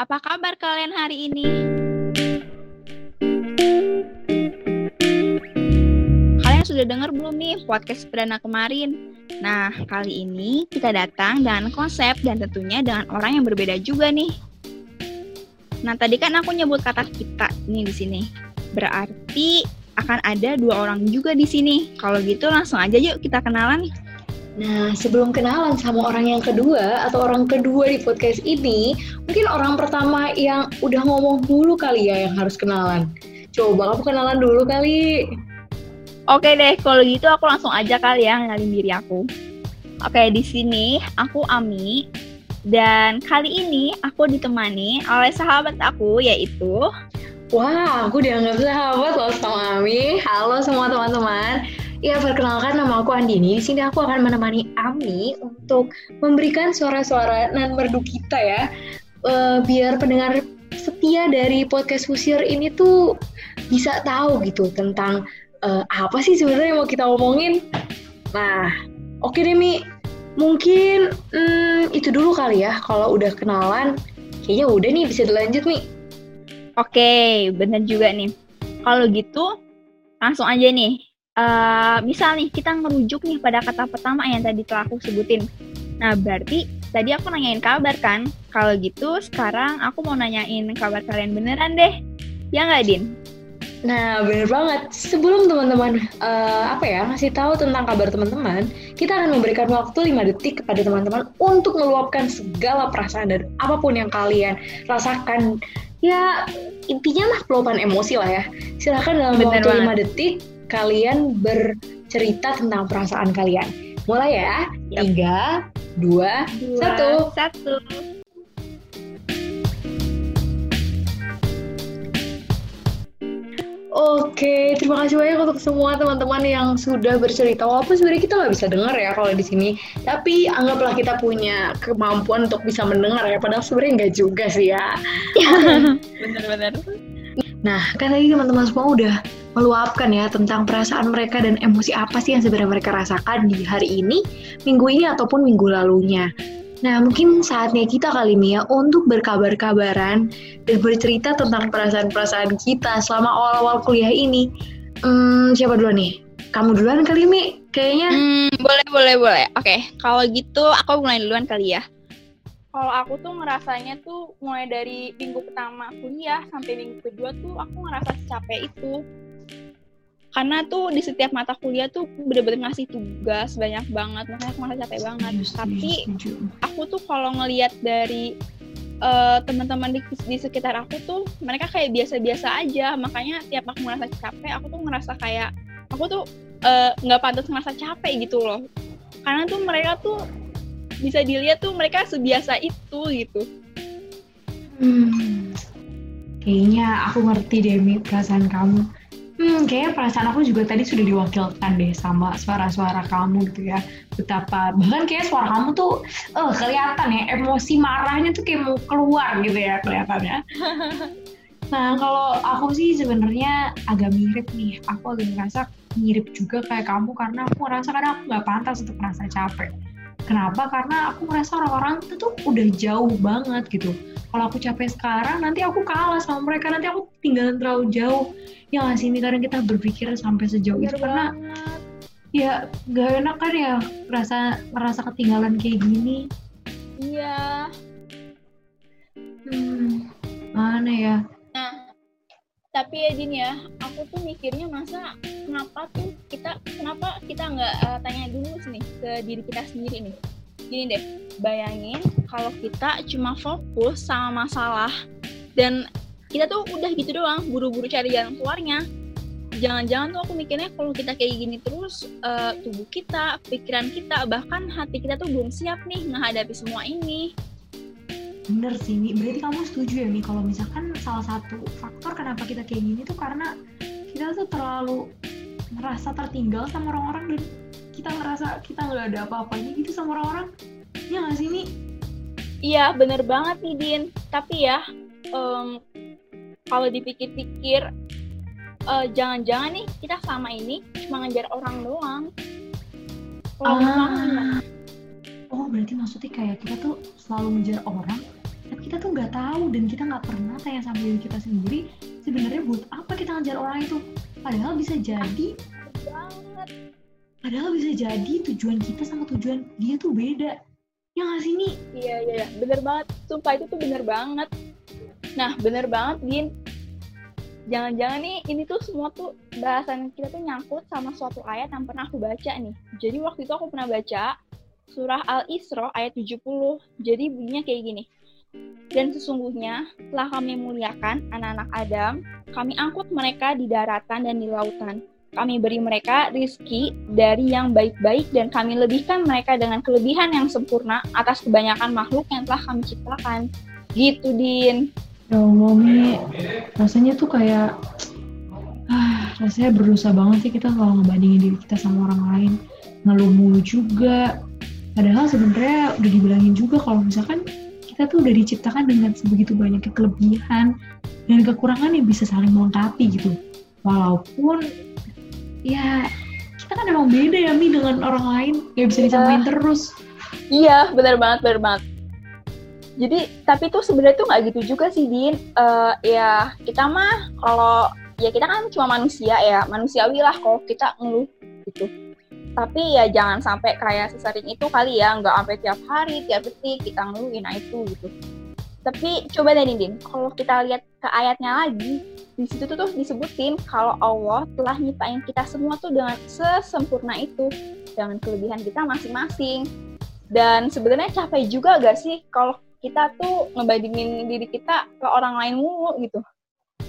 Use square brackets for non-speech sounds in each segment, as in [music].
Apa kabar kalian hari ini? Kalian sudah dengar belum nih podcast perdana kemarin? Nah, kali ini kita datang dengan konsep dan tentunya dengan orang yang berbeda juga nih. Nah, tadi kan aku nyebut kata kita nih di sini. Berarti akan ada dua orang juga di sini. Kalau gitu langsung aja yuk kita kenalan. Nah, sebelum kenalan sama orang yang kedua atau orang kedua di podcast ini, mungkin orang pertama yang udah ngomong dulu kali ya yang harus kenalan. Coba kamu kenalan dulu kali. Oke deh, kalau gitu aku langsung aja kali ya ngenalin diri aku. Oke, di sini aku Ami dan kali ini aku ditemani oleh sahabat aku yaitu Wah, aku dianggap sahabat loh sama Ami. Halo semua teman-teman. Ya, perkenalkan nama aku Andini. Di sini aku akan menemani Ami untuk memberikan suara-suara nan merdu kita ya. Uh, biar pendengar setia dari podcast Fusir ini tuh bisa tahu gitu tentang uh, apa sih sebenarnya yang mau kita omongin. Nah, oke deh Mi. Mungkin hmm, itu dulu kali ya. Kalau udah kenalan, kayaknya udah nih bisa dilanjut nih. Oke, bener juga nih. Kalau gitu, langsung aja nih. Uh, misal nih, kita ngerujuk nih pada kata pertama yang tadi telah aku sebutin. Nah, berarti tadi aku nanyain kabar kan? Kalau gitu, sekarang aku mau nanyain kabar kalian beneran deh. Ya nggak, Din? Nah, bener banget. Sebelum teman-teman uh, apa ya ngasih tahu tentang kabar teman-teman, kita akan memberikan waktu 5 detik kepada teman-teman untuk meluapkan segala perasaan dan apa pun yang kalian rasakan ya intinya lah peluapan emosi lah ya. Silahkan dalam Bener waktu banget. 5 detik kalian bercerita tentang perasaan kalian. Mulai ya. Yep. Tiga, dua, dua satu. Satu. Oke, terima kasih banyak untuk semua teman-teman yang sudah bercerita. Walaupun sebenarnya kita nggak bisa dengar ya kalau di sini, tapi anggaplah kita punya kemampuan untuk bisa mendengar ya. Padahal sebenarnya nggak juga sih ya. [laughs] [laughs] Bener-bener. Nah, kan tadi teman-teman semua udah meluapkan ya tentang perasaan mereka dan emosi apa sih yang sebenarnya mereka rasakan di hari ini, minggu ini ataupun minggu lalunya. Nah, mungkin saatnya kita kali Mia untuk berkabar-kabaran dan bercerita tentang perasaan-perasaan kita selama awal-awal kuliah ini. Hmm, siapa dulu nih? Kamu duluan kali Mi, kayaknya. Hmm, boleh, boleh, boleh. Oke, kalau gitu aku mulai duluan kali ya. Kalau aku tuh ngerasanya tuh mulai dari minggu pertama kuliah sampai minggu kedua tuh aku ngerasa capek itu. Karena tuh di setiap mata kuliah tuh bener-bener ngasih tugas banyak banget makanya aku merasa capek banget. Yes, tapi yes, aku tuh kalau ngelihat dari uh, teman-teman di, di sekitar aku tuh mereka kayak biasa-biasa aja. Makanya tiap aku merasa capek aku tuh ngerasa kayak aku tuh eh, nggak uh, pantas merasa capek gitu loh. Karena tuh mereka tuh bisa dilihat tuh mereka sebiasa itu gitu hmm, kayaknya aku ngerti deh perasaan kamu Hmm, kayaknya perasaan aku juga tadi sudah diwakilkan deh sama suara-suara kamu gitu ya. Betapa bahkan kayak suara kamu tuh eh uh, kelihatan ya emosi marahnya tuh kayak mau keluar gitu ya kelihatannya. [laughs] Nah, kalau aku sih sebenarnya agak mirip nih. Aku agak ngerasa mirip juga kayak kamu karena aku ngerasa kadang aku nggak pantas untuk merasa capek. Kenapa? Karena aku merasa orang-orang itu tuh udah jauh banget gitu. Kalau aku capek sekarang nanti aku kalah sama mereka. Nanti aku tinggalan terlalu jauh. Ya nggak sih ini kadang kita berpikir sampai sejauh Bener itu karena ya gak enak kan ya rasa merasa ketinggalan kayak gini. Iya. Hmm, mana ya tapi ya Din ya aku tuh mikirnya masa kenapa tuh kita kenapa kita nggak uh, tanya dulu sih ke diri kita sendiri nih. Gini deh bayangin kalau kita cuma fokus sama masalah dan kita tuh udah gitu doang buru-buru cari jalan keluarnya. Jangan-jangan tuh aku mikirnya kalau kita kayak gini terus uh, tubuh kita pikiran kita bahkan hati kita tuh belum siap nih menghadapi semua ini bener sih nih berarti kamu setuju ya nih kalau misalkan salah satu faktor kenapa kita kayak gini tuh karena kita tuh terlalu merasa tertinggal sama orang-orang dan kita ngerasa kita nggak ada apa-apanya gitu sama orang-orang. Ya nggak sih nih iya bener banget nih Din. Tapi ya um, kalau dipikir-pikir uh, jangan-jangan nih kita sama ini cuma ngejar orang doang. Ah. oh berarti maksudnya kayak kita tuh selalu ngejar orang tahu dan kita nggak pernah tanya sama diri kita sendiri sebenarnya buat apa kita ngejar orang itu? Padahal bisa jadi padahal bisa jadi tujuan kita sama tujuan dia tuh beda. Ya nggak sih iya iya iya. bener banget. Sumpah itu tuh bener banget. Nah bener banget Din. Jangan-jangan nih ini tuh semua tuh bahasan kita tuh nyangkut sama suatu ayat yang pernah aku baca nih. Jadi waktu itu aku pernah baca surah Al-Isra ayat 70 jadi bunyinya kayak gini dan sesungguhnya telah kami muliakan anak-anak Adam, kami angkut mereka di daratan dan di lautan. Kami beri mereka rizki dari yang baik-baik dan kami lebihkan mereka dengan kelebihan yang sempurna atas kebanyakan makhluk yang telah kami ciptakan. Gitu, Din. ya Allah Mi rasanya tuh kayak ah rasanya berusaha banget sih kita kalau ngebandingin diri kita sama orang lain ngeluh mulu juga padahal sebenarnya udah dibilangin juga kalau misalkan kita tuh udah diciptakan dengan sebegitu banyak kelebihan dan kekurangan yang bisa saling melengkapi gitu walaupun ya kita kan emang beda ya Mi dengan orang lain gak bisa disamain terus Iya, benar banget, benar banget. Jadi, tapi tuh sebenarnya tuh nggak gitu juga sih, Din. Eh, ya, kita mah kalau ya kita kan cuma manusia ya, manusiawi lah kalau kita ngeluh gitu. Tapi ya jangan sampai kayak sesering itu kali ya, nggak sampai tiap hari, tiap detik kita ngeluhin, nah itu gitu. Tapi coba deh, Din, kalau kita lihat ke ayatnya lagi, di situ tuh, tuh disebutin kalau Allah telah nyiptain kita semua tuh dengan sesempurna itu, dengan kelebihan kita masing-masing dan sebenarnya capek juga gak sih kalau kita tuh ngebandingin diri kita ke orang lain mulu gitu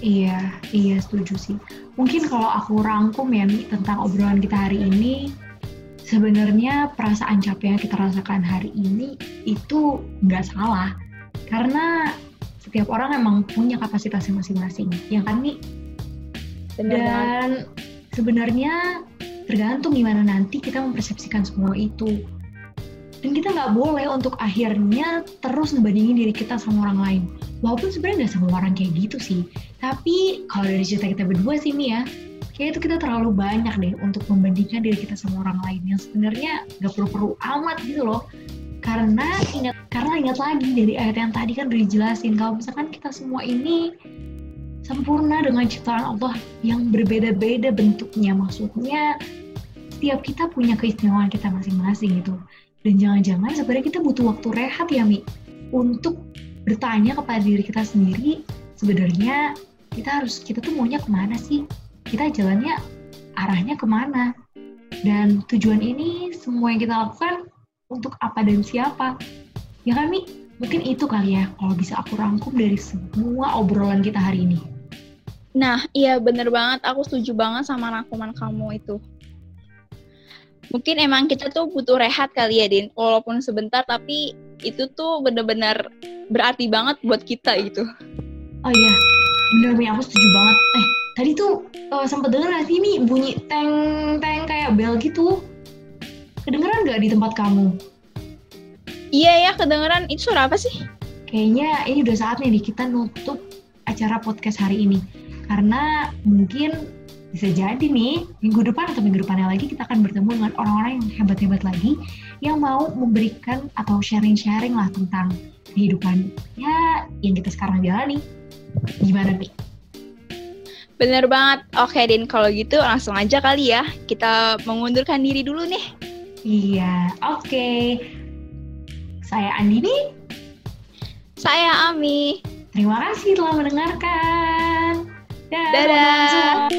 Iya, iya setuju sih. Mungkin kalau aku rangkum ya Mi tentang obrolan kita hari ini, sebenarnya perasaan capek yang kita rasakan hari ini itu nggak salah. Karena setiap orang emang punya kapasitasnya masing-masing, ya kan? Bener banget. Dan sebenarnya tergantung gimana nanti kita mempersepsikan semua itu. Dan kita nggak boleh untuk akhirnya terus ngebandingin diri kita sama orang lain. Walaupun sebenarnya nggak semua orang kayak gitu sih. Tapi kalau dari cerita kita berdua sih Mi ya, kayak itu kita terlalu banyak deh untuk membandingkan diri kita sama orang lain yang sebenarnya nggak perlu-perlu amat gitu loh. Karena ingat karena ingat lagi dari ayat yang tadi kan udah dijelasin kalau misalkan kita semua ini sempurna dengan ciptaan Allah yang berbeda-beda bentuknya. Maksudnya setiap kita punya keistimewaan kita masing-masing gitu. Dan jangan-jangan sebenarnya kita butuh waktu rehat ya Mi untuk bertanya kepada diri kita sendiri sebenarnya kita harus kita tuh maunya ke mana sih? Kita jalannya arahnya ke mana? Dan tujuan ini semua yang kita lakukan untuk apa dan siapa? Ya kan Mi? Mungkin itu kali ya kalau bisa aku rangkum dari semua obrolan kita hari ini. Nah, iya bener banget. Aku setuju banget sama rangkuman kamu itu. Mungkin emang kita tuh butuh rehat kali ya, Din. Walaupun sebentar, tapi itu tuh bener-bener berarti banget buat kita gitu. Oh iya, bener Mi, aku setuju banget. Eh, tadi tuh uh, sempet denger gak sih Mi bunyi teng-teng kayak bel gitu? Kedengeran gak di tempat kamu? Iya ya, kedengeran. Itu suara apa sih? Kayaknya ini udah saatnya nih kita nutup acara podcast hari ini. Karena mungkin bisa jadi nih minggu depan atau minggu depannya lagi kita akan bertemu dengan orang-orang yang hebat-hebat lagi yang mau memberikan atau sharing-sharing lah tentang kehidupan ya yang kita sekarang jalani. Gimana nih? Bener banget. Oke, Din. Kalau gitu langsung aja kali ya. Kita mengundurkan diri dulu nih. Iya, oke. Saya Andini. Saya Ami. Terima kasih telah mendengarkan. Dadah.